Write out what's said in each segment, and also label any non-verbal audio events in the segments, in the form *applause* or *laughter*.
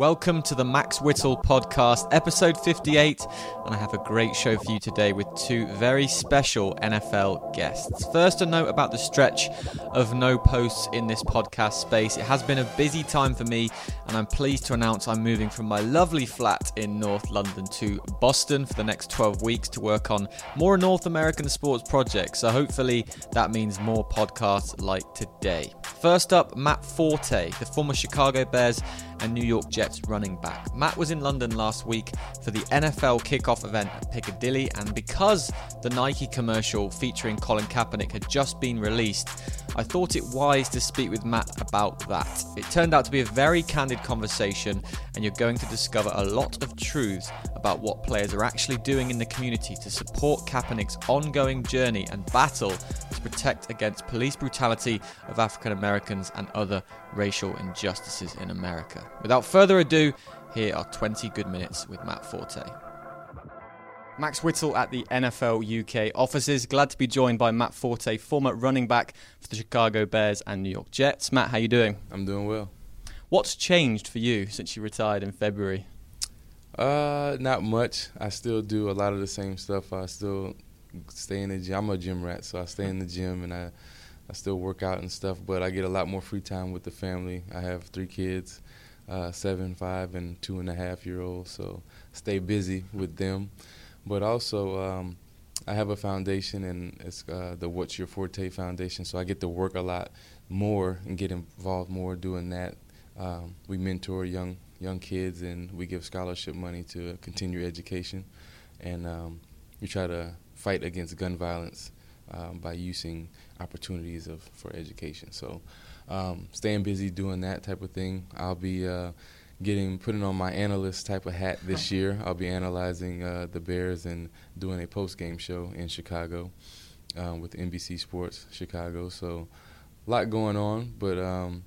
Welcome to the Max Whittle podcast, episode 58, and I have a great show for you today with two very special NFL guests. First, a note about the stretch of no posts in this podcast space. It has been a busy time for me, and I'm pleased to announce I'm moving from my lovely flat in North London to Boston for the next 12 weeks to work on more North American sports projects. So, hopefully, that means more podcasts like today. First up, Matt Forte, the former Chicago Bears and New York Jets running back. Matt was in London last week for the NFL kickoff event at Piccadilly, and because the Nike commercial featuring Colin Kaepernick had just been released, I thought it wise to speak with Matt about that. It turned out to be a very candid conversation, and you're going to discover a lot of truths about what players are actually doing in the community to support Kaepernick's ongoing journey and battle to protect against police brutality of African Americans and other racial injustices in America. Without further ado, here are 20 good minutes with Matt Forte. Max Whittle at the NFL UK offices. Glad to be joined by Matt Forte, former running back for the Chicago Bears and New York Jets. Matt, how you doing? I'm doing well. What's changed for you since you retired in February? Uh, not much. I still do a lot of the same stuff. I still stay in the gym. I'm a gym rat, so I stay in the gym and I I still work out and stuff, but I get a lot more free time with the family. I have three kids, uh, seven, five, and two and a half year olds, so stay busy with them. But also, um, I have a foundation, and it's uh, the What's Your Forte Foundation, so I get to work a lot more and get involved more doing that. Um, we mentor young young kids, and we give scholarship money to continue education, and um, we try to fight against gun violence um, by using opportunities of for education. So, um, staying busy doing that type of thing. I'll be uh, getting putting on my analyst type of hat this year. I'll be analyzing uh, the Bears and doing a post game show in Chicago um, with NBC Sports Chicago. So, a lot going on, but um,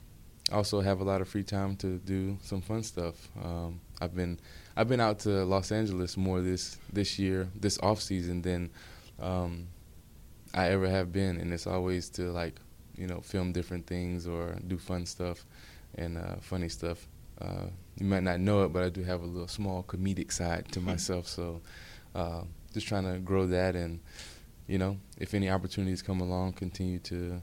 also have a lot of free time to do some fun stuff. Um, I've been I've been out to Los Angeles more this this year, this off season than um, I ever have been, and it's always to like you know film different things or do fun stuff and uh, funny stuff. Uh, you might not know it, but I do have a little small comedic side to *laughs* myself. So uh, just trying to grow that, and you know, if any opportunities come along, continue to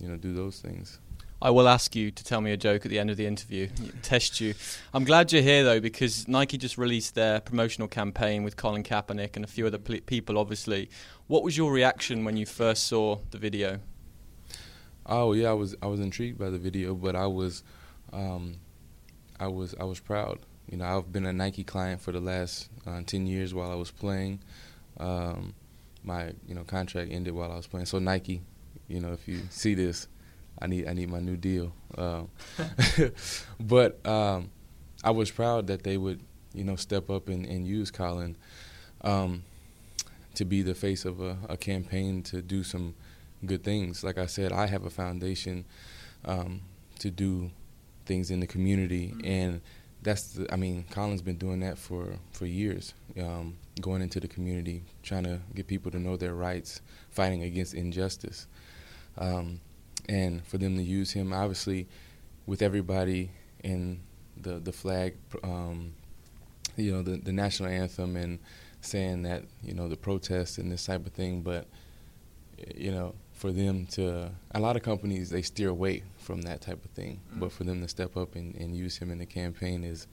you know do those things. I will ask you to tell me a joke at the end of the interview, test you. I'm glad you're here though because Nike just released their promotional campaign with Colin Kaepernick and a few other people, obviously. What was your reaction when you first saw the video? Oh yeah, I was I was intrigued by the video, but I was, um, I was I was proud. You know, I've been a Nike client for the last uh, ten years while I was playing. Um, my you know contract ended while I was playing, so Nike, you know, if you see this I need I need my new deal. Um, *laughs* but um, I was proud that they would you know step up and, and use Colin um, to be the face of a, a, campaign to do some good things. Like I said, I have a foundation um, to do things in the community mm-hmm. and. That's the, I mean, Colin's been doing that for for years, um, going into the community, trying to get people to know their rights, fighting against injustice. Um, and for them to use him, obviously, with everybody in the the flag, um, you know, the the national anthem, and saying that you know the protest and this type of thing, but you know, for them to a lot of companies they steer away from that type of thing, mm-hmm. but for them to step up and, and use him in the campaign is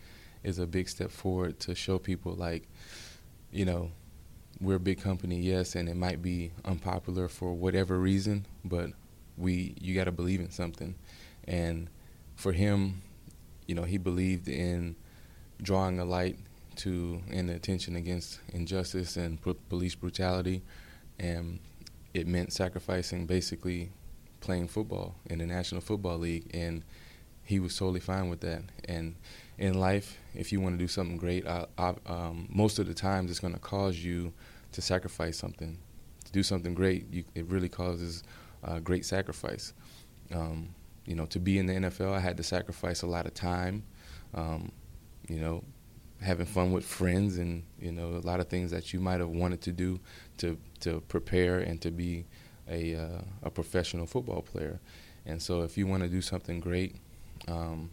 is a big step forward to show people like, you know, we're a big company, yes, and it might be unpopular for whatever reason, but we you got to believe in something, and for him, you know, he believed in drawing a light to and the attention against injustice and police brutality, and it meant sacrificing basically playing football in the National Football League, and he was totally fine with that. And in life, if you want to do something great, I, I, um, most of the times it's going to cause you to sacrifice something. To do something great, you, it really causes uh, great sacrifice. Um, you know, to be in the NFL, I had to sacrifice a lot of time. Um, you know, having fun with friends, and you know, a lot of things that you might have wanted to do to to prepare and to be a uh, a professional football player. And so, if you want to do something great, um,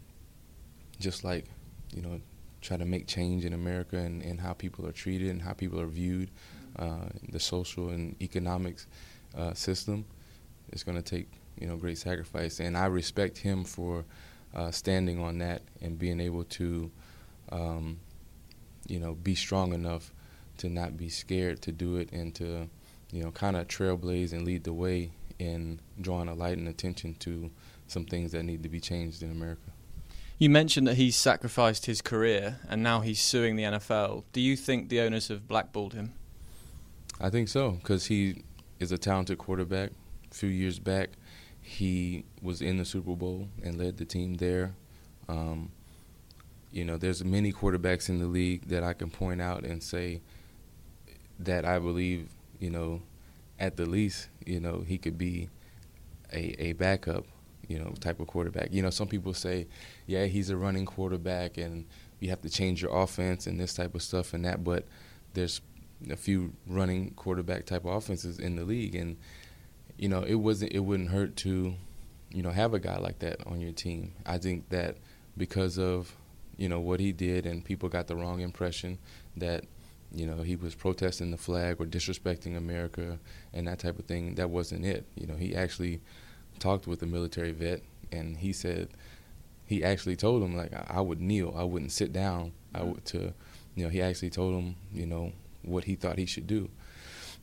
just like you know, try to make change in America and, and how people are treated and how people are viewed, uh, the social and economics uh, system. It's going to take you know great sacrifice, and I respect him for uh, standing on that and being able to, um, you know, be strong enough to not be scared to do it and to, you know, kind of trailblaze and lead the way in drawing a light and attention to some things that need to be changed in America. You mentioned that he's sacrificed his career and now he's suing the NFL. Do you think the owners have blackballed him? I think so because he is a talented quarterback. A few years back, he was in the Super Bowl and led the team there. Um, you know, there's many quarterbacks in the league that I can point out and say that I believe, you know, at the least, you know, he could be a, a backup, you know, type of quarterback. You know, some people say, yeah, he's a running quarterback and you have to change your offense and this type of stuff and that, but there's a few running quarterback type of offenses in the league and you know, it wasn't it wouldn't hurt to, you know, have a guy like that on your team. I think that because of, you know, what he did and people got the wrong impression that, you know, he was protesting the flag or disrespecting America and that type of thing. That wasn't it. You know, he actually talked with a military vet and he said he actually told him like I would kneel, I wouldn't sit down. I would to, you know, he actually told him, you know, what he thought he should do.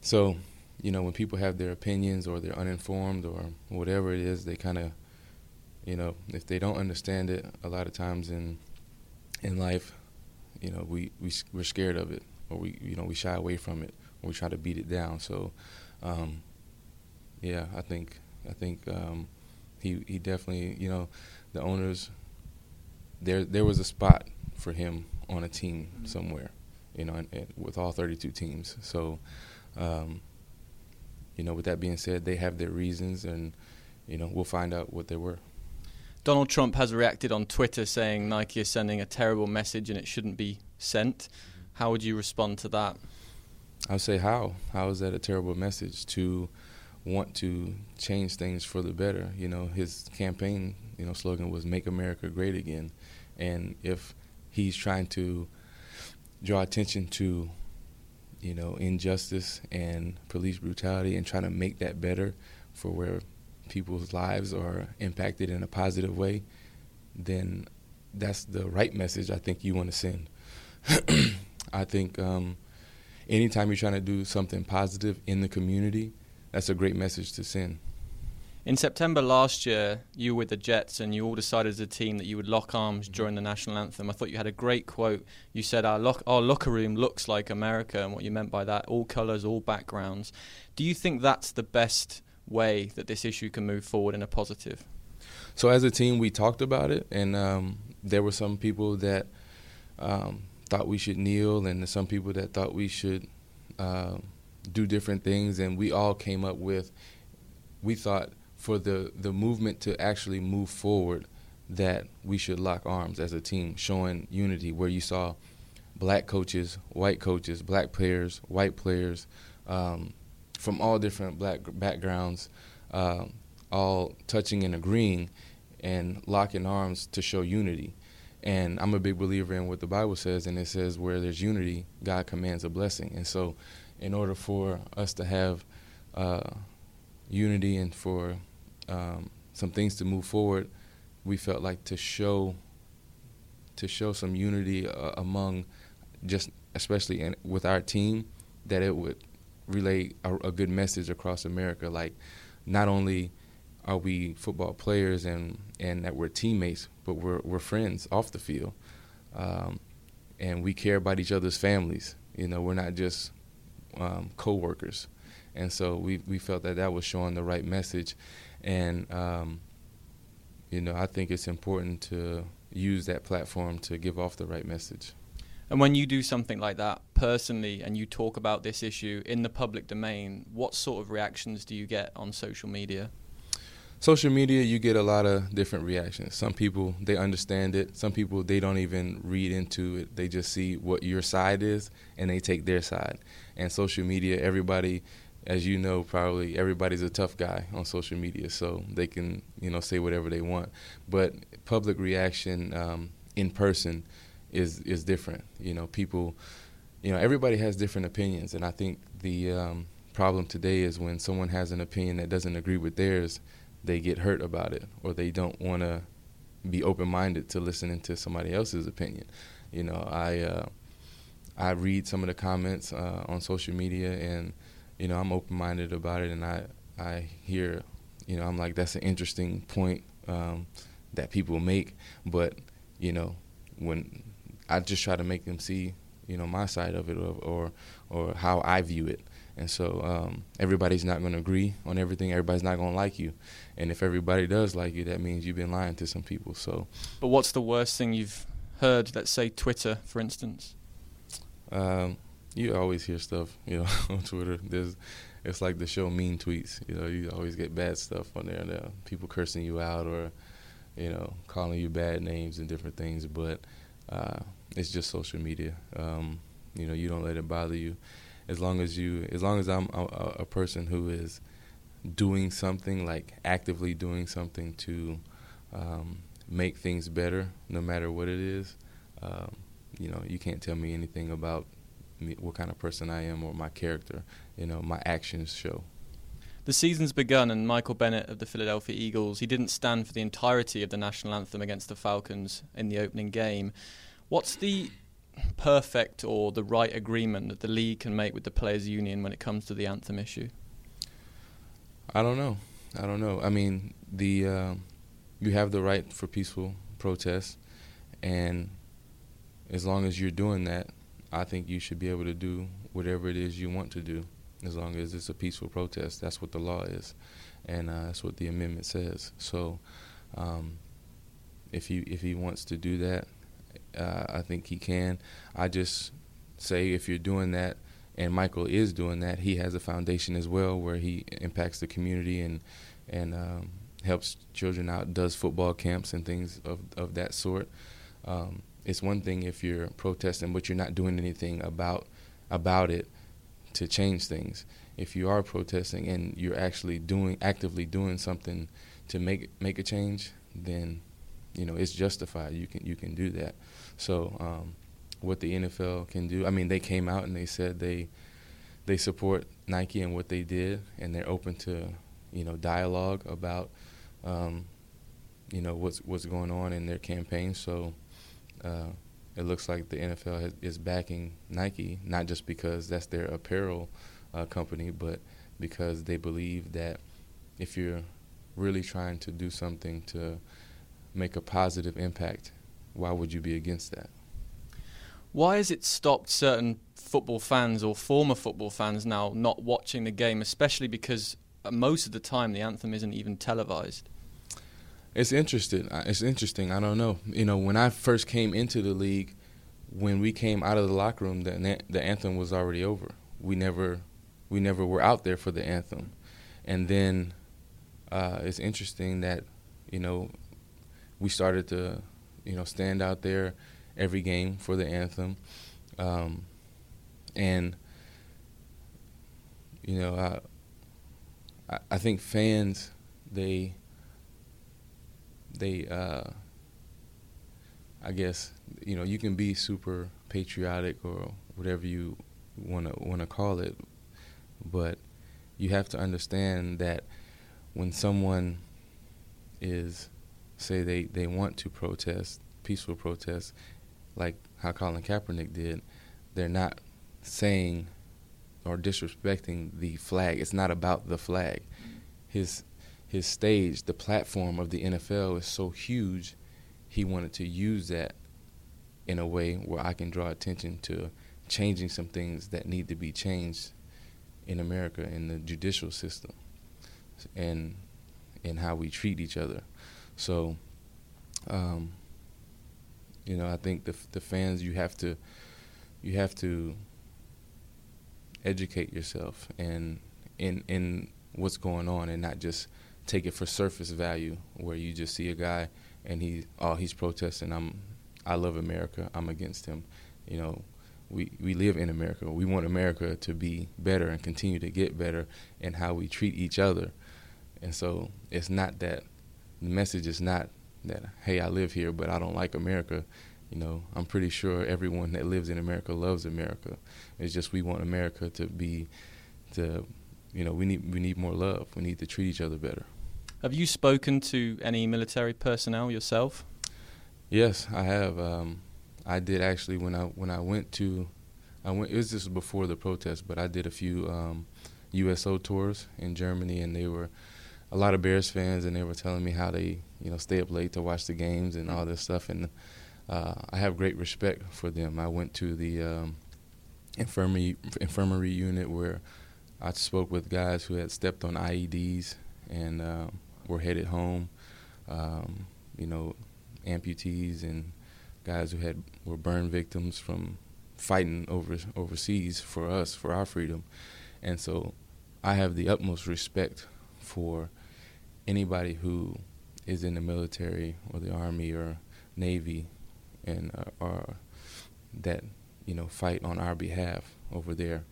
So you know, when people have their opinions or they're uninformed or whatever it is, they kind of, you know, if they don't understand it, a lot of times in in life, you know, we we we're scared of it or we you know we shy away from it or we try to beat it down. So, um, yeah, I think I think um, he he definitely you know the owners there there was a spot for him on a team mm-hmm. somewhere, you know, and, and with all 32 teams. So. Um, you know, with that being said, they have their reasons, and you know, we'll find out what they were. Donald Trump has reacted on Twitter saying Nike is sending a terrible message and it shouldn't be sent. How would you respond to that? I would say how? How is that a terrible message to want to change things for the better? You know, his campaign, you know, slogan was "Make America Great Again," and if he's trying to draw attention to you know, injustice and police brutality and trying to make that better for where people's lives are impacted in a positive way, then that's the right message I think you want to send. *clears throat* I think um, anytime you're trying to do something positive in the community, that's a great message to send. In September last year, you were with the Jets and you all decided as a team that you would lock arms mm-hmm. during the national anthem. I thought you had a great quote. You said, our, lock- our locker room looks like America, and what you meant by that, all colours, all backgrounds. Do you think that's the best way that this issue can move forward in a positive? So, as a team, we talked about it, and um, there were some people that um, thought we should kneel, and some people that thought we should uh, do different things, and we all came up with, we thought for the, the movement to actually move forward that we should lock arms as a team, showing unity where you saw black coaches, white coaches, black players, white players um, from all different black backgrounds, uh, all touching and agreeing and locking arms to show unity. And I'm a big believer in what the Bible says, and it says where there's unity, God commands a blessing. And so, in order for us to have uh, unity and for um, some things to move forward, we felt like to show to show some unity uh, among just especially in, with our team that it would relay a, a, good message across America. Like not only are we football players and and that we're teammates, but we're we're friends off the field, um, and we care about each other's families. You know, we're not just um, co-workers, and so we we felt that that was showing the right message and um, you know I think it's important to use that platform to give off the right message. And when you do something like that personally and you talk about this issue in the public domain, what sort of reactions do you get on social media? Social media, you get a lot of different reactions. Some people, they understand it. Some people, they don't even read into it. They just see what your side is and they take their side. And social media, everybody as you know, probably everybody's a tough guy on social media, so they can you know say whatever they want. But public reaction um, in person is is different. You know, people, you know, everybody has different opinions, and I think the um, problem today is when someone has an opinion that doesn't agree with theirs, they get hurt about it, or they don't want to be open-minded to listening to somebody else's opinion. You know, I uh, I read some of the comments uh, on social media, and you know, I'm open-minded about it, and I I hear, you know, I'm like that's an interesting point um, that people make, but you know, when I just try to make them see, you know, my side of it or or, or how I view it. And so um, everybody's not going to agree on everything. Everybody's not going to like you. And if everybody does like you, that means you've been lying to some people. So. But what's the worst thing you've heard? Let's say Twitter, for instance. Um, you always hear stuff, you know, *laughs* on Twitter. There's, it's like the show Mean Tweets. You know, you always get bad stuff on there. there people cursing you out or, you know, calling you bad names and different things. But uh, it's just social media. Um, you know, you don't let it bother you. As long as you, as long as I'm a, a person who is doing something, like actively doing something to um, make things better, no matter what it is. Um, you know, you can't tell me anything about me, what kind of person I am or my character. You know, my actions show. The season's begun, and Michael Bennett of the Philadelphia Eagles, he didn't stand for the entirety of the national anthem against the Falcons in the opening game. What's the perfect or the right agreement that the league can make with the players' union when it comes to the anthem issue? I don't know. I don't know. I mean, the uh, you have the right for peaceful protest, and as long as you're doing that, I think you should be able to do whatever it is you want to do, as long as it's a peaceful protest. That's what the law is, and uh, that's what the amendment says. So, um, if he if he wants to do that, uh, I think he can. I just say if you're doing that, and Michael is doing that, he has a foundation as well where he impacts the community and and um, helps children out, does football camps and things of of that sort. Um, it's one thing if you're protesting, but you're not doing anything about about it to change things. If you are protesting and you're actually doing actively doing something to make make a change, then you know it's justified. You can you can do that. So um, what the NFL can do, I mean, they came out and they said they they support Nike and what they did, and they're open to you know dialogue about um, you know what's what's going on in their campaign. So uh, it looks like the NFL has, is backing Nike, not just because that's their apparel uh, company, but because they believe that if you're really trying to do something to make a positive impact, why would you be against that? Why has it stopped certain football fans or former football fans now not watching the game, especially because uh, most of the time the anthem isn't even televised? It's interesting. It's interesting. I don't know. You know, when I first came into the league, when we came out of the locker room, the the anthem was already over. We never, we never were out there for the anthem, and then uh, it's interesting that, you know, we started to, you know, stand out there every game for the anthem, um, and you know, I, I think fans they they uh, I guess you know you can be super patriotic or whatever you want to want to call it, but you have to understand that when someone is say they, they want to protest peaceful protest like how Colin Kaepernick did, they're not saying or disrespecting the flag. It's not about the flag. His his stage, the platform of the NFL is so huge, he wanted to use that in a way where I can draw attention to changing some things that need to be changed in America in the judicial system and in how we treat each other. So, um, you know, I think the the fans you have to you have to educate yourself and in in what's going on and not just take it for surface value where you just see a guy and he oh he's protesting I'm I love America I'm against him you know we we live in America we want America to be better and continue to get better in how we treat each other and so it's not that the message is not that hey I live here but I don't like America You know, I'm pretty sure everyone that lives in America loves America. It's just we want America to be, to, you know, we need we need more love. We need to treat each other better. Have you spoken to any military personnel yourself? Yes, I have. Um, I did actually when I when I went to, I went. It was just before the protest, but I did a few um, USO tours in Germany, and they were a lot of Bears fans, and they were telling me how they you know stay up late to watch the games and all this stuff, and uh, I have great respect for them. I went to the um, infirmary infirmary unit where I spoke with guys who had stepped on IEDs and uh, were headed home. Um, you know, amputees and guys who had were burn victims from fighting over overseas for us for our freedom, and so I have the utmost respect for anybody who is in the military or the army or navy and uh, or that you know fight on our behalf over there,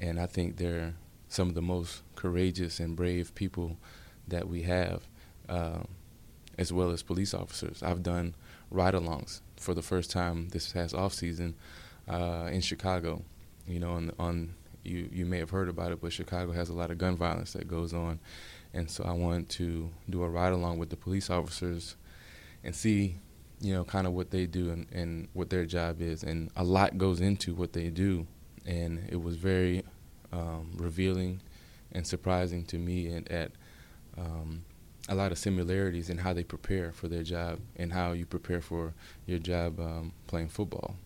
and I think they're some of the most courageous and brave people that we have, uh, as well as police officers. I've done ride-alongs for the first time this past off season uh, in Chicago. You know, on, on you you may have heard about it, but Chicago has a lot of gun violence that goes on, and so I wanted to do a ride along with the police officers and see you know, kind of what they do and, and what their job is. And a lot goes into what they do. And it was very um, revealing and surprising to me and at um, a lot of similarities in how they prepare for their job and how you prepare for your job um, playing football.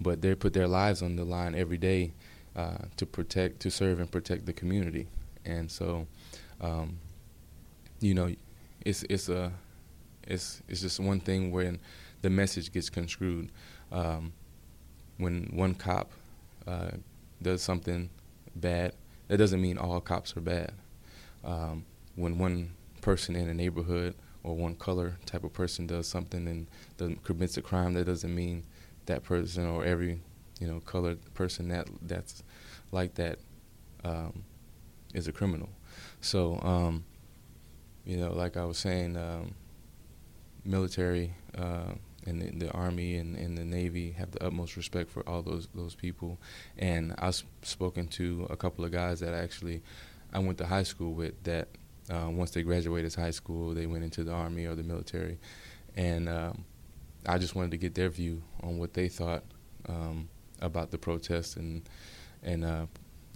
But they put their lives on the line every day uh, to protect, to serve and protect the community. And so, um, you know, it's it's a it's it's just one thing when the message gets construed. Um, when one cop uh, does something bad, that doesn't mean all cops are bad. Um, when one person in a neighborhood or one color type of person does something and commits a crime, that doesn't mean that person or every you know colored person that that's like that um, is a criminal. So um, you know, like I was saying, um, military. Uh, and the, the Army and, and, the Navy have the utmost respect for all those those people. And I've spoken to a couple of guys that actually I went to high school with that uh, once they graduated high school, they went into the Army or the military. And um, I just wanted to get their view on what they thought um, about the protests and, and uh,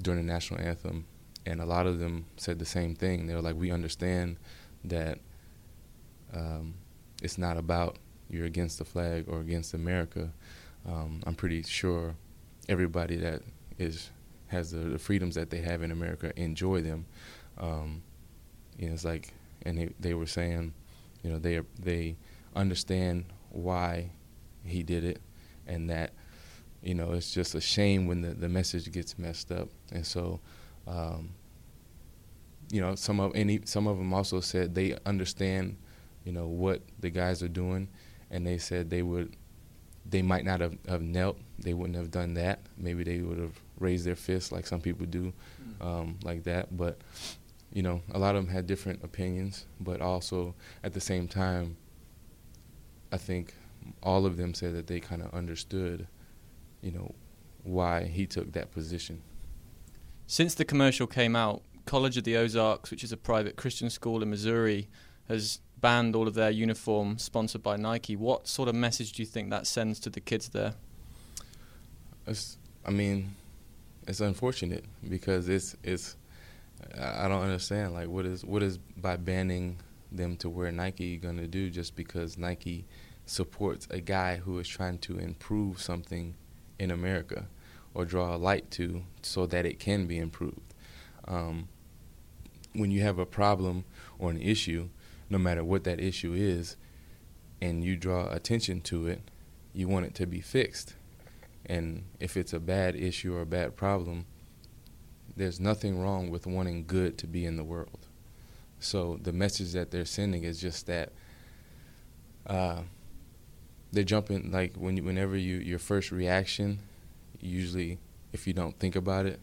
during the national anthem. And a lot of them said the same thing. They were like, we understand that um, it's not about you're against the flag or against America, um, I'm pretty sure everybody that is has the, the, freedoms that they have in America enjoy them. Um, you know, it's like, and they they were saying, you know, they they understand why he did it, and that, you know, it's just a shame when the the message gets messed up, and so. Um, you know, some of any some of them also said they understand, you know, what the guys are doing, and they said they would they might not have, have knelt they wouldn't have done that maybe they would have raised their fists like some people do mm. um, like that but you know a lot of them had different opinions but also at the same time i think all of them said that they kind of understood you know why he took that position since the commercial came out college of the ozarks which is a private christian school in missouri has banned all of their uniform sponsored by Nike. What sort of message do you think that sends to the kids there? It's, I mean, it's unfortunate because it's it's. I don't understand. Like, what is what is by banning them to wear Nike going to do just because Nike supports a guy who is trying to improve something in America or draw a light to so that it can be improved. Um, when you have a problem or an issue, no matter what that issue is, and you draw attention to it, you want it to be fixed. And if it's a bad issue or a bad problem, there's nothing wrong with wanting good to be in the world. So the message that they're sending is just that uh, they're jumping like when you, whenever you your first reaction, usually if you don't think about it,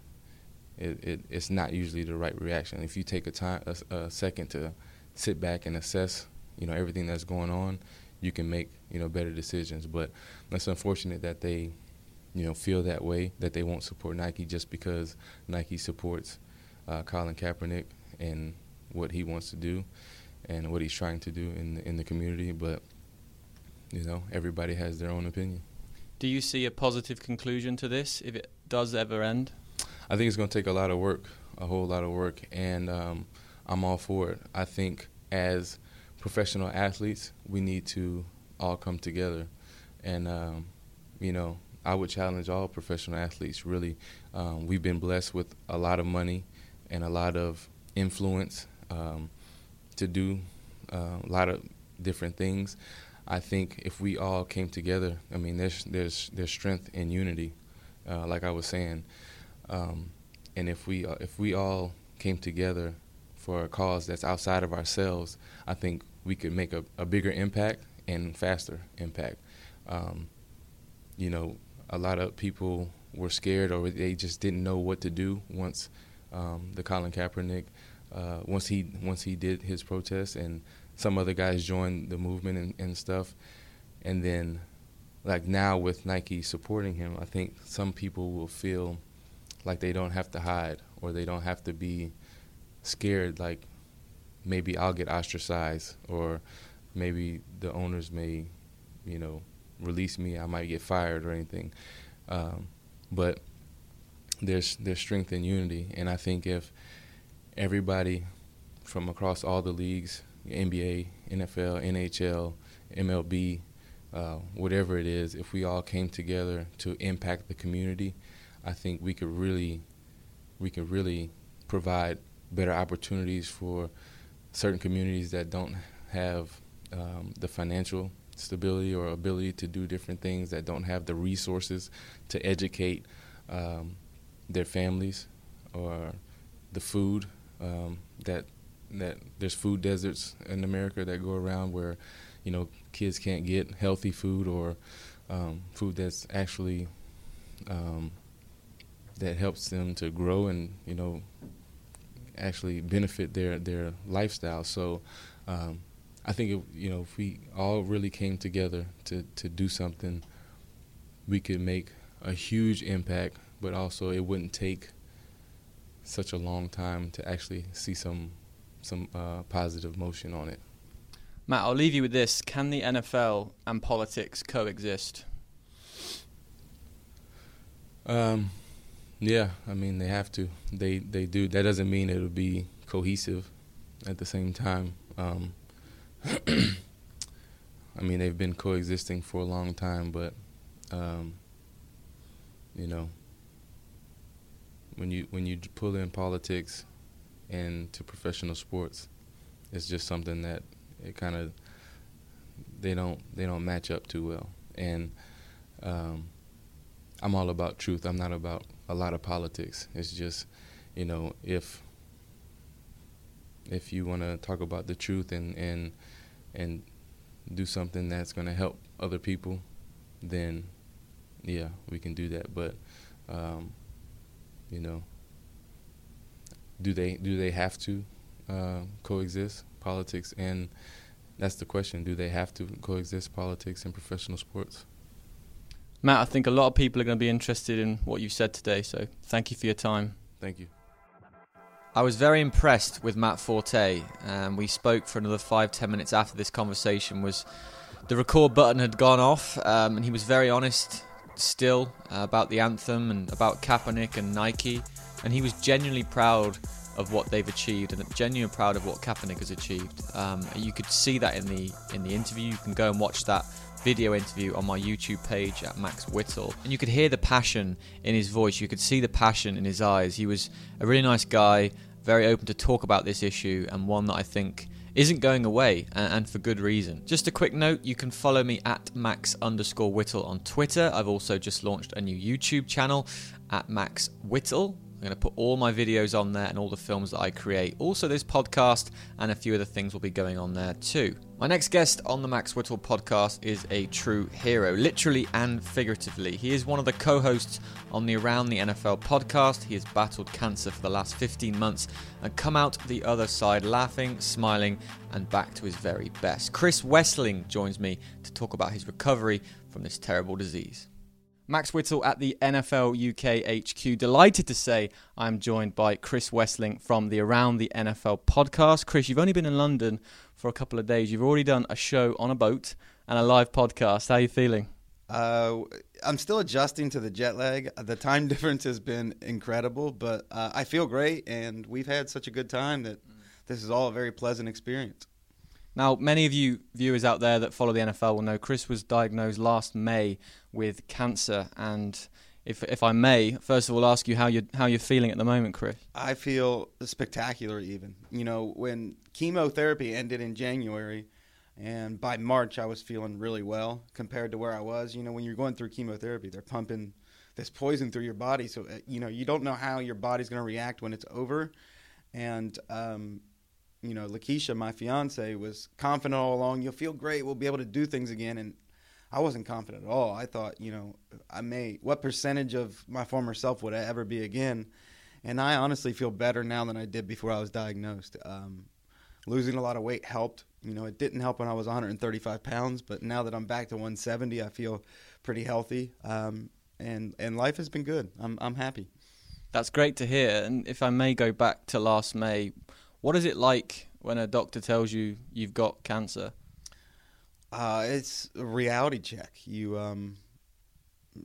it, it it's not usually the right reaction. If you take a time a, a second to sit back and assess, you know, everything that's going on, you can make you know better decisions. But it's unfortunate that they you know feel that way that they won't support Nike just because Nike supports uh, Colin Kaepernick and what he wants to do and what he's trying to do in the, in the community. But you know everybody has their own opinion. Do you see a positive conclusion to this if it does ever end? I think it's going to take a lot of work, a whole lot of work, and um, I'm all for it. I think as professional athletes, we need to all come together, and um, you know, I would challenge all professional athletes. Really, um, we've been blessed with a lot of money and a lot of influence um, to do uh, a lot of different things. I think if we all came together, I mean, there's there's there's strength in unity, uh, like I was saying, um, and if we uh, if we all came together for a cause that's outside of ourselves, I think we could make a, a bigger impact and faster impact. Um, you know, a lot of people were scared or they just didn't know what to do once um, the Colin Kaepernick uh, once he once he did his protest and some other guys joined the movement and, and stuff. And then, like now with Nike supporting him, I think some people will feel like they don't have to hide or they don't have to be scared. Like maybe I'll get ostracized or maybe the owners may, you know, release me. I might get fired or anything. Um, but there's there's strength in unity, and I think if everybody from across all the leagues NBA, NFL, NHL, MLB, uh, whatever it is, if we all came together to impact the community, I think we could really, we could really provide better opportunities for certain communities that don't have um, the financial stability or ability to do different things, that don't have the resources to educate um, their families or the food um, that that there's food deserts in America that go around where, you know, kids can't get healthy food or um, food that's actually um, that helps them to grow and you know actually benefit their their lifestyle. So um, I think it, you know if we all really came together to to do something, we could make a huge impact. But also, it wouldn't take such a long time to actually see some some uh, positive motion on it. Matt, I'll leave you with this: Can the NFL and politics coexist? Um, yeah, I mean they have to. They they do. That doesn't mean it'll be cohesive. At the same time, um, *clears throat* I mean they've been coexisting for a long time, but um, you know when you when you pull in politics into professional sports, it's just something that it kind of they don't they don't match up too well. And um, I'm all about truth. I'm not about a lot of politics. It's just you know if if you want to talk about the truth and and and do something that's going to help other people, then yeah, we can do that. But um, you know, do they do they have to uh, coexist politics and that's the question do they have to coexist politics and professional sports? Matt i think a lot of people are going to be interested in what you've said today so thank you for your time. Thank you I was very impressed with Matt Forte. Um, we spoke for another five ten minutes after this conversation. Was the record button had gone off, um, and he was very honest still uh, about the anthem and about Kaepernick and Nike, and he was genuinely proud of what they've achieved and genuinely proud of what Kaepernick has achieved. Um, you could see that in the in the interview. You can go and watch that video interview on my YouTube page at Max Whittle, and you could hear the passion in his voice. You could see the passion in his eyes. He was a really nice guy, very open to talk about this issue, and one that I think isn't going away, and, for good reason. Just a quick note you can follow me at max underscore whittle on Twitter. I've also just launched a new YouTube channel at Max Whittle. I'm going to put all my videos on there and all the films that I create. Also, this podcast and a few other things will be going on there too. My next guest on the Max Whittle podcast is a true hero, literally and figuratively. He is one of the co hosts on the Around the NFL podcast. He has battled cancer for the last 15 months and come out the other side laughing, smiling, and back to his very best. Chris Wesseling joins me to talk about his recovery from this terrible disease. Max Whittle at the NFL UK HQ. Delighted to say I'm joined by Chris Wesseling from the Around the NFL podcast. Chris, you've only been in London for a couple of days. You've already done a show on a boat and a live podcast. How are you feeling? Uh, I'm still adjusting to the jet lag. The time *laughs* difference has been incredible, but uh, I feel great, and we've had such a good time that this is all a very pleasant experience. Now, many of you viewers out there that follow the NFL will know Chris was diagnosed last May with cancer, and if if I may, first of all, ask you how you how you're feeling at the moment, Chris. I feel spectacular. Even you know when chemotherapy ended in January, and by March I was feeling really well compared to where I was. You know when you're going through chemotherapy, they're pumping this poison through your body, so uh, you know you don't know how your body's going to react when it's over, and um, you know, Lakeisha, my fiance, was confident all along. You'll feel great. We'll be able to do things again. And I wasn't confident at all. I thought, you know, I may, what percentage of my former self would I ever be again? And I honestly feel better now than I did before I was diagnosed. Um, losing a lot of weight helped. You know, it didn't help when I was 135 pounds, but now that I'm back to 170, I feel pretty healthy. Um, and and life has been good. I'm I'm happy. That's great to hear. And if I may go back to last May, what is it like when a doctor tells you you've got cancer? Uh, it's a reality check. You, um,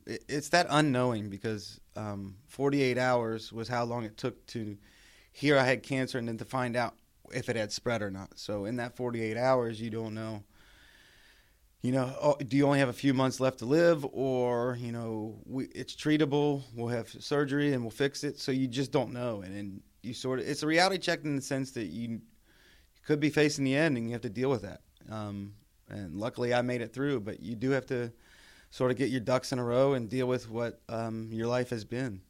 it, it's that unknowing because um, 48 hours was how long it took to hear I had cancer and then to find out if it had spread or not. So in that 48 hours, you don't know. You know, oh, do you only have a few months left to live, or you know, we, it's treatable? We'll have surgery and we'll fix it. So you just don't know, and, and you sort of it's a reality check in the sense that you, could be facing the end and you have to deal with that. Um, and luckily, I made it through. But you do have to sort of get your ducks in a row and deal with what um, your life has been.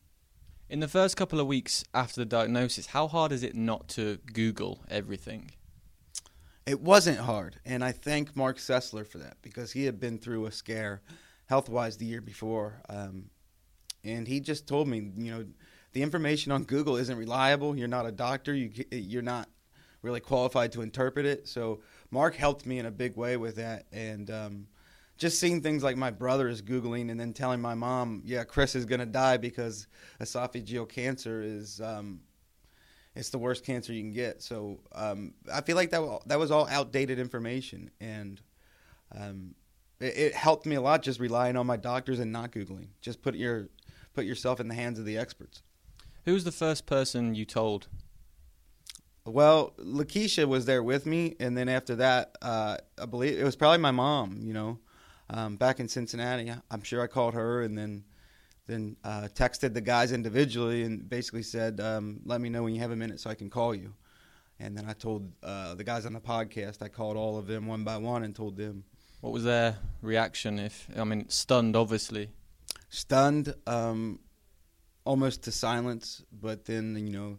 In the first couple of weeks after the diagnosis, how hard is it not to Google everything? It wasn't hard, and I thank Mark Sessler for that because he had been through a scare health-wise the year before, um, and he just told me, you know, the information on Google isn't reliable. You're not a doctor. You you're not really qualified to interpret it. So Mark helped me in a big way with that, and um, just seeing things like my brother is googling and then telling my mom, "Yeah, Chris is gonna die because esophageal cancer is." Um, it's the worst cancer you can get. So um, I feel like that that was all outdated information, and um, it, it, helped me a lot just relying on my doctors and not googling. Just put your put yourself in the hands of the experts. Who was the first person you told? Well, Lakeisha was there with me, and then after that, uh, I believe it was probably my mom. You know, um, back in Cincinnati, I'm sure I called her, and then then uh, texted the guys individually, and basically said, um, "Let me know when you have a minute so I can call you." And then I told uh, the guys on the podcast. I called all of them one by one and told them. What was their reaction? If I mean, stunned, obviously. Stunned. Um, almost to silence. But then you know,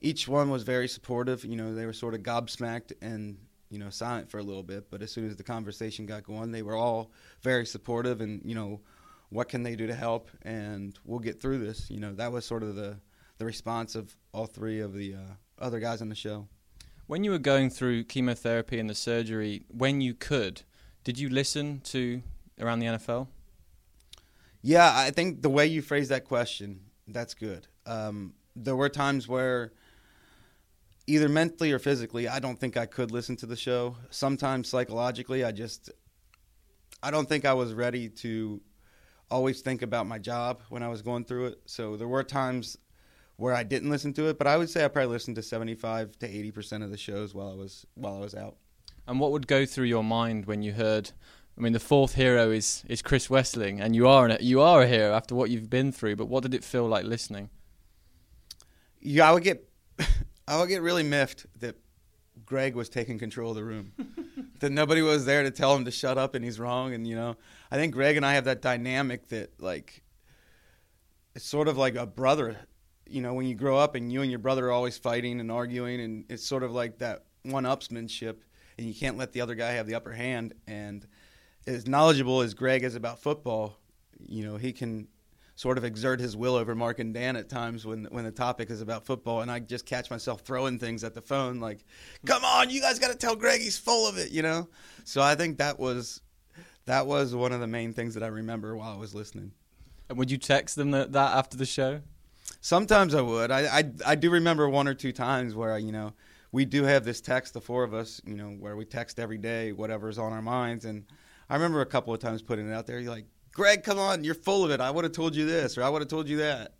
each one was very supportive. You know, they were sort of gobsmacked and you know silent for a little bit. But as soon as the conversation got going, they were all very supportive and you know, what can they do to help? And we'll get through this. You know, that was sort of the the response of all three of the uh, other guys on the show. When you were going through chemotherapy and the surgery, when you could, did you listen to around the NFL? Yeah, I think the way you phrase that question that's good. Um, there were times where either mentally or physically, I don't think I could listen to the show. Sometimes psychologically, I just I don't think I was ready to always think about my job when I was going through it. So there were times where I didn't listen to it, but I would say I probably listened to 75 to 80% of the shows while I was while I was out. And what would go through your mind when you heard I mean, the fourth hero is is Chris Wesseling, and you are an, you are a hero after what you've been through. But what did it feel like listening? Yeah, I would get *laughs* I would get really miffed that Gregg was taking control of the room. *laughs* that nobody was there to tell him to shut up and he's wrong. And you know, I think Gregg and I have that dynamic that like it's sort of like a brother you know when you grow up and you and your brother are always fighting and arguing, and it's sort of like that one-upsmanship, and you can't let the other guy have the upper hand. And as knowledgeable as Gregg is about football, you know he can sort of exert his will over Mark and Dan at times when when the topic is about football, and I just catch myself throwing things at the phone like, "Come on, you guys got to tell Gregg he's full of it," you know. So I think that was that was one of the main things that I remember while I was listening. And would you text them that, that after the show? Sometimes I would. I, I I do remember one or two times where I, you know we do have this text, the four of us, you know, where we text every day whatever's on our minds, and I remember a couple of times putting it out there. You're like, Gregg, come on, you're full of it. I would have told you this, or I would have told you that.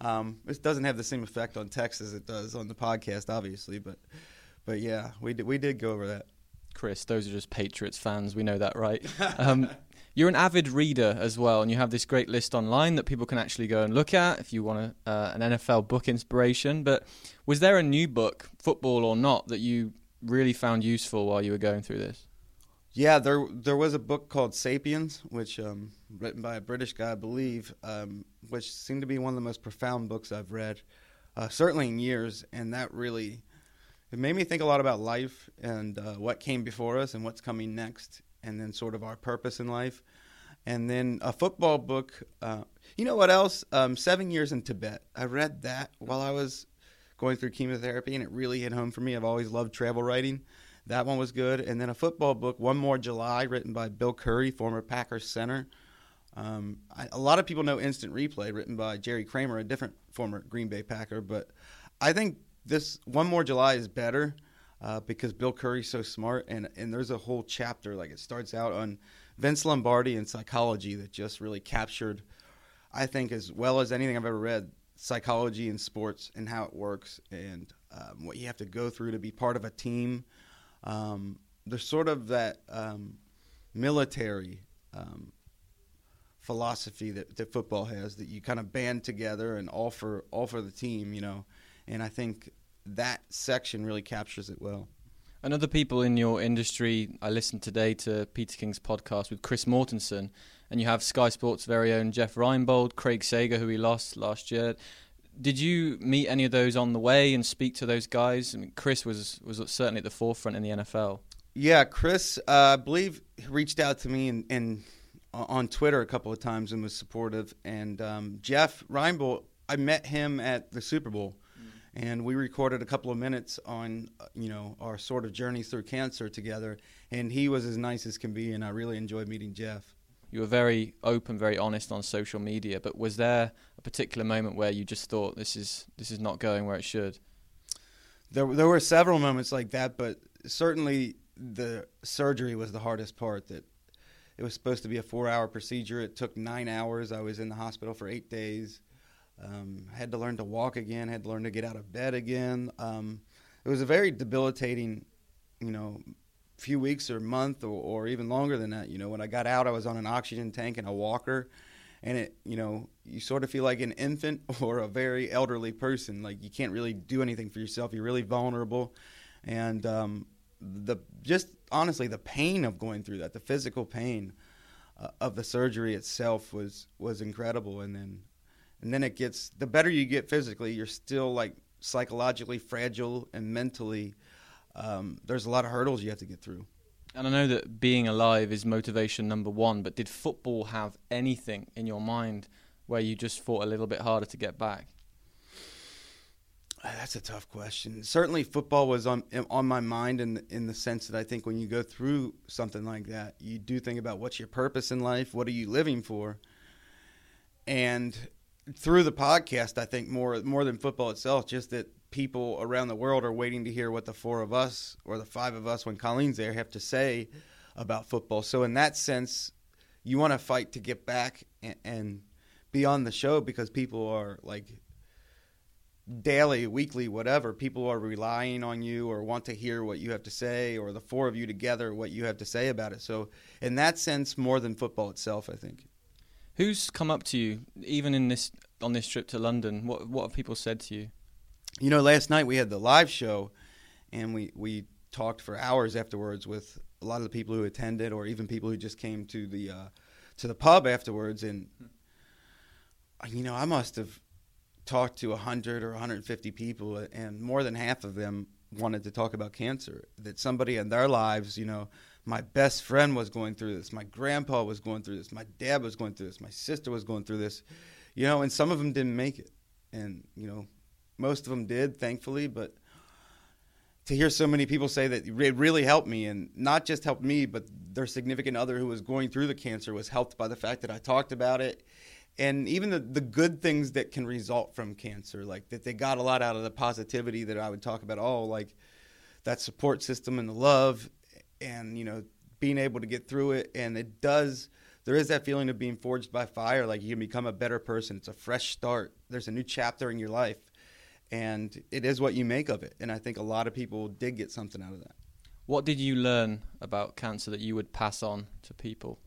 Um, it doesn't have the same effect on text as it does on the podcast, obviously, but but yeah, we did, we did go over that. Chris, those are just Patriots fans. We know that, right? *laughs* Um, you're an avid reader as well, and you have this great list online that people can actually go and look at if you want a, uh, an NFL book inspiration. But was there a new book, football or not, that you really found useful while you were going through this? Yeah, there there was a book called *Sapiens*, which um, written by a British guy, I believe, um, which seemed to be one of the most profound books I've read, uh, certainly in years, and that really it made me think a lot about life and uh, what came before us and what's coming next, and then sort of our purpose in life. And then a football book. Uh, you know what else? Um, Seven Years in Tibet. I read that while I was going through chemotherapy, and it really hit home for me. I've always loved travel writing. That one was good. And then a football book, One More July, written by Bill Curry, former Packers center. Um, I, a lot of people know Instant Replay, written by Jerry Kramer, a different former Green Bay Packer. But I think this One More July is better uh, because Bill Curry's so smart, and and there's a whole chapter like it starts out on Vince Lombardi and psychology that just really captured, I think, as well as anything I've ever read, psychology in sports and how it works and um, what you have to go through to be part of a team. Um, there's sort of that um, military um, philosophy that, that football has that you kind of band together and all for all for the team, you know. And I think that section really captures it well. And other people in your industry, I listened today to Peter King's podcast with Chris Mortensen, and you have Sky Sports' very own Jeff Reinebold, Craig Sager, who he lost last year. Did you meet any of those on the way and speak to those guys? I mean, Chris was was certainly at the forefront in the NFL. Yeah, Chris, uh, I believe reached out to me and, and on Twitter a couple of times and was supportive. And um, Jeff Reinebold, I met him at the Super Bowl and we recorded a couple of minutes on you know our sort of journey through cancer together and he was as nice as can be and i really enjoyed meeting jeff you were very open very honest on social media but was there a particular moment where you just thought this is this is not going where it should there, there were several moments like that but certainly the surgery was the hardest part that it was supposed to be a four hour procedure it took nine hours i was in the hospital for eight days um, had to learn to walk again. Had to learn to get out of bed again. Um, it was a very debilitating, you know, few weeks or month or, or even longer than that. You know, when I got out, I was on an oxygen tank and a walker, and it, you know, you sort of feel like an infant *laughs* or a very elderly person. Like you can't really do anything for yourself. You're really vulnerable, and um, the just honestly the pain of going through that, the physical pain uh, of the surgery itself was was incredible. And then and then it gets the better you get physically, you're still like psychologically fragile and mentally. Um, there's a lot of hurdles you have to get through. And I know that being alive is motivation number one, but did football have anything in your mind where you just fought a little bit harder to get back? Uh, that's a tough question. Certainly, football was on on my mind in in the sense that I think when you go through something like that, you do think about what's your purpose in life, what are you living for, and through the podcast, I think more more than football itself, just that people around the world are waiting to hear what the four of us or the five of us when Colleen's there have to say about football. So in that sense, you want to fight to get back and, and be on the show because people are like daily, weekly, whatever. People are relying on you or want to hear what you have to say, or the four of you together, what you have to say about it. So, in that sense, more than football itself, I think. Who's come up to you, even in this on this trip to London? What what have people said to you? You know, last night we had the live show, and we we talked for hours afterwards with a lot of the people who attended, or even people who just came to the uh, to the pub afterwards. And you know, I must have talked to 100 or 150 people, and more than half of them wanted to talk about cancer. That somebody in their lives, you know, my best friend was going through this, my grandpa was going through this, my dad was going through this, my sister was going through this, you know, and some of them didn't make it. And, you know, most of them did, thankfully, but to hear so many people say that it really helped me and not just helped me but their significant other who was going through the cancer was helped by the fact that i talked about it. And even the, the good things that can result from cancer like that they got a lot out of the positivity that i would talk about oh like that support system and the love and you know being able to get through it. And it does there is that feeling of being forged by fire like you can become a better person. It's a fresh start. There's a new chapter in your life and it is what you make of it. And I think a lot of people did get something out of that. What did you learn about cancer that you would pass on to people?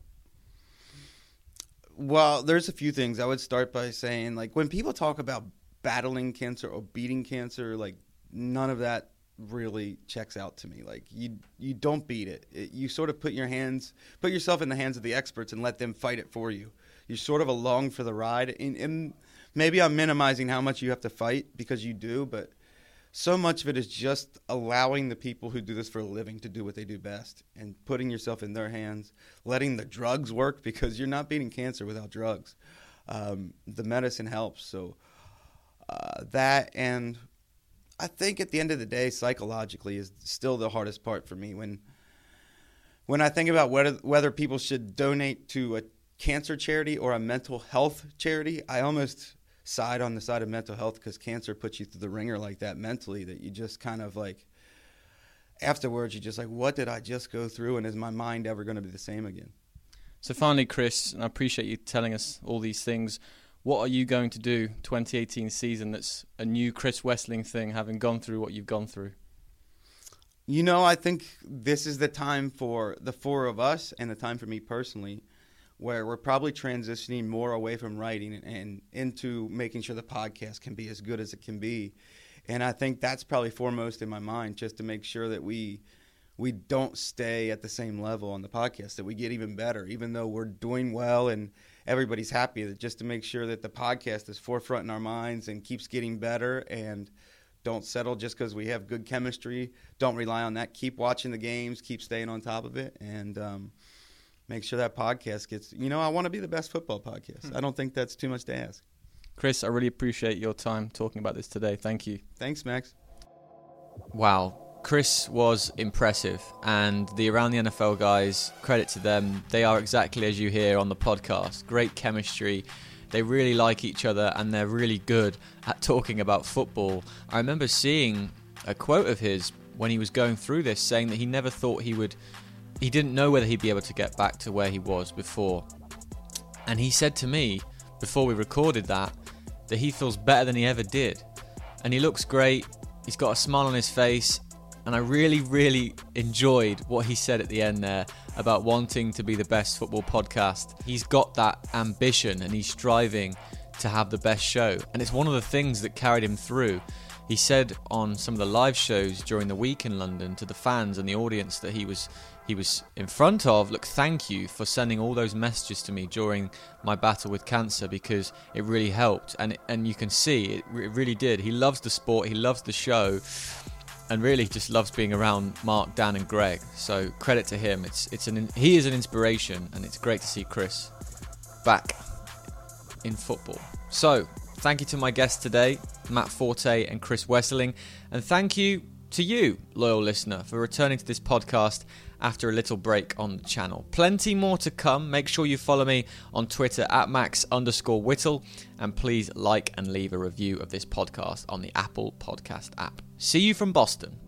Well, there's a few things. I would start by saying, like, when people talk about battling cancer or beating cancer, like, none of that really checks out to me. Like, you you don't beat it. it you sort of put your hands, put yourself in the hands of the experts and let them fight it for you. You're sort of along for the ride. And, and maybe I'm minimizing how much you have to fight because you do, but so much of it is just allowing the people who do this for a living to do what they do best and putting yourself in their hands, letting the drugs work because you're not beating cancer without drugs. Um, the medicine helps. So uh, that and I think at the end of the day, psychologically is still the hardest part for me when when I think about whether whether people should donate to a cancer charity or a mental health charity. I almost side on the side of mental health because cancer puts you through the ringer like that mentally that you just kind of like afterwards you're just like what did i just go through and is my mind ever going to be the same again? So finally chris and i appreciate you telling us all these things what are you going to do 2018 season that's a new chris wesseling thing having gone through what you've gone through? You know i think this is the time for the four of us and the time for me personally where we're probably transitioning more away from writing and into making sure the podcast can be as good as it can be. And I think that's probably foremost in my mind, just to make sure that we we don't stay at the same level on the podcast, that we get even better, even though we're doing well and everybody's happy. That just to make sure that the podcast is forefront in our minds and keeps getting better and don't settle just because we have good chemistry. Don't rely on that. Keep watching the games. Keep staying on top of it. And um, make sure that podcast gets. You know, I want to be the best football podcast. Hmm. I don't think that's too much to ask. Chris, I really appreciate your time talking about this today. Thank you. Thanks, Max. Wow. Chris was impressive, and the Around the NFL guys, credit to them, they are exactly as you hear on the podcast. Great chemistry. They really like each other, and they're really good at talking about football. I remember seeing a quote of his when he was going through this saying that he never thought he would he didn't know whether he'd be able to get back to where he was before. And he said to me before we recorded that that he feels better than he ever did. And he looks great. He's got a smile on his face. And I really, really enjoyed what he said at the end there about wanting to be the best football podcast. He's got that ambition and he's striving to have the best show. And it's one of the things that carried him through. He said on some of the live shows during the week in London to the fans and the audience that he was he was in front of, look, thank you for sending all those messages to me during my battle with cancer because it really helped. And and you can see it, it really did. He loves the sport, he loves the show, and really just loves being around Marc, Dan, and Gregg. So credit to him. It's it's an he is an inspiration, and it's great to see Chris back in football. So thank you to my guests today, Matt Forte and Chris Wesseling, and thank you to you, loyal listener, for returning to this podcast after a little break on the channel. Plenty more to come. Make sure you follow me on Twitter at max underscore whittle and please like and leave a review of this podcast on the Apple Podcast app. See you from Boston.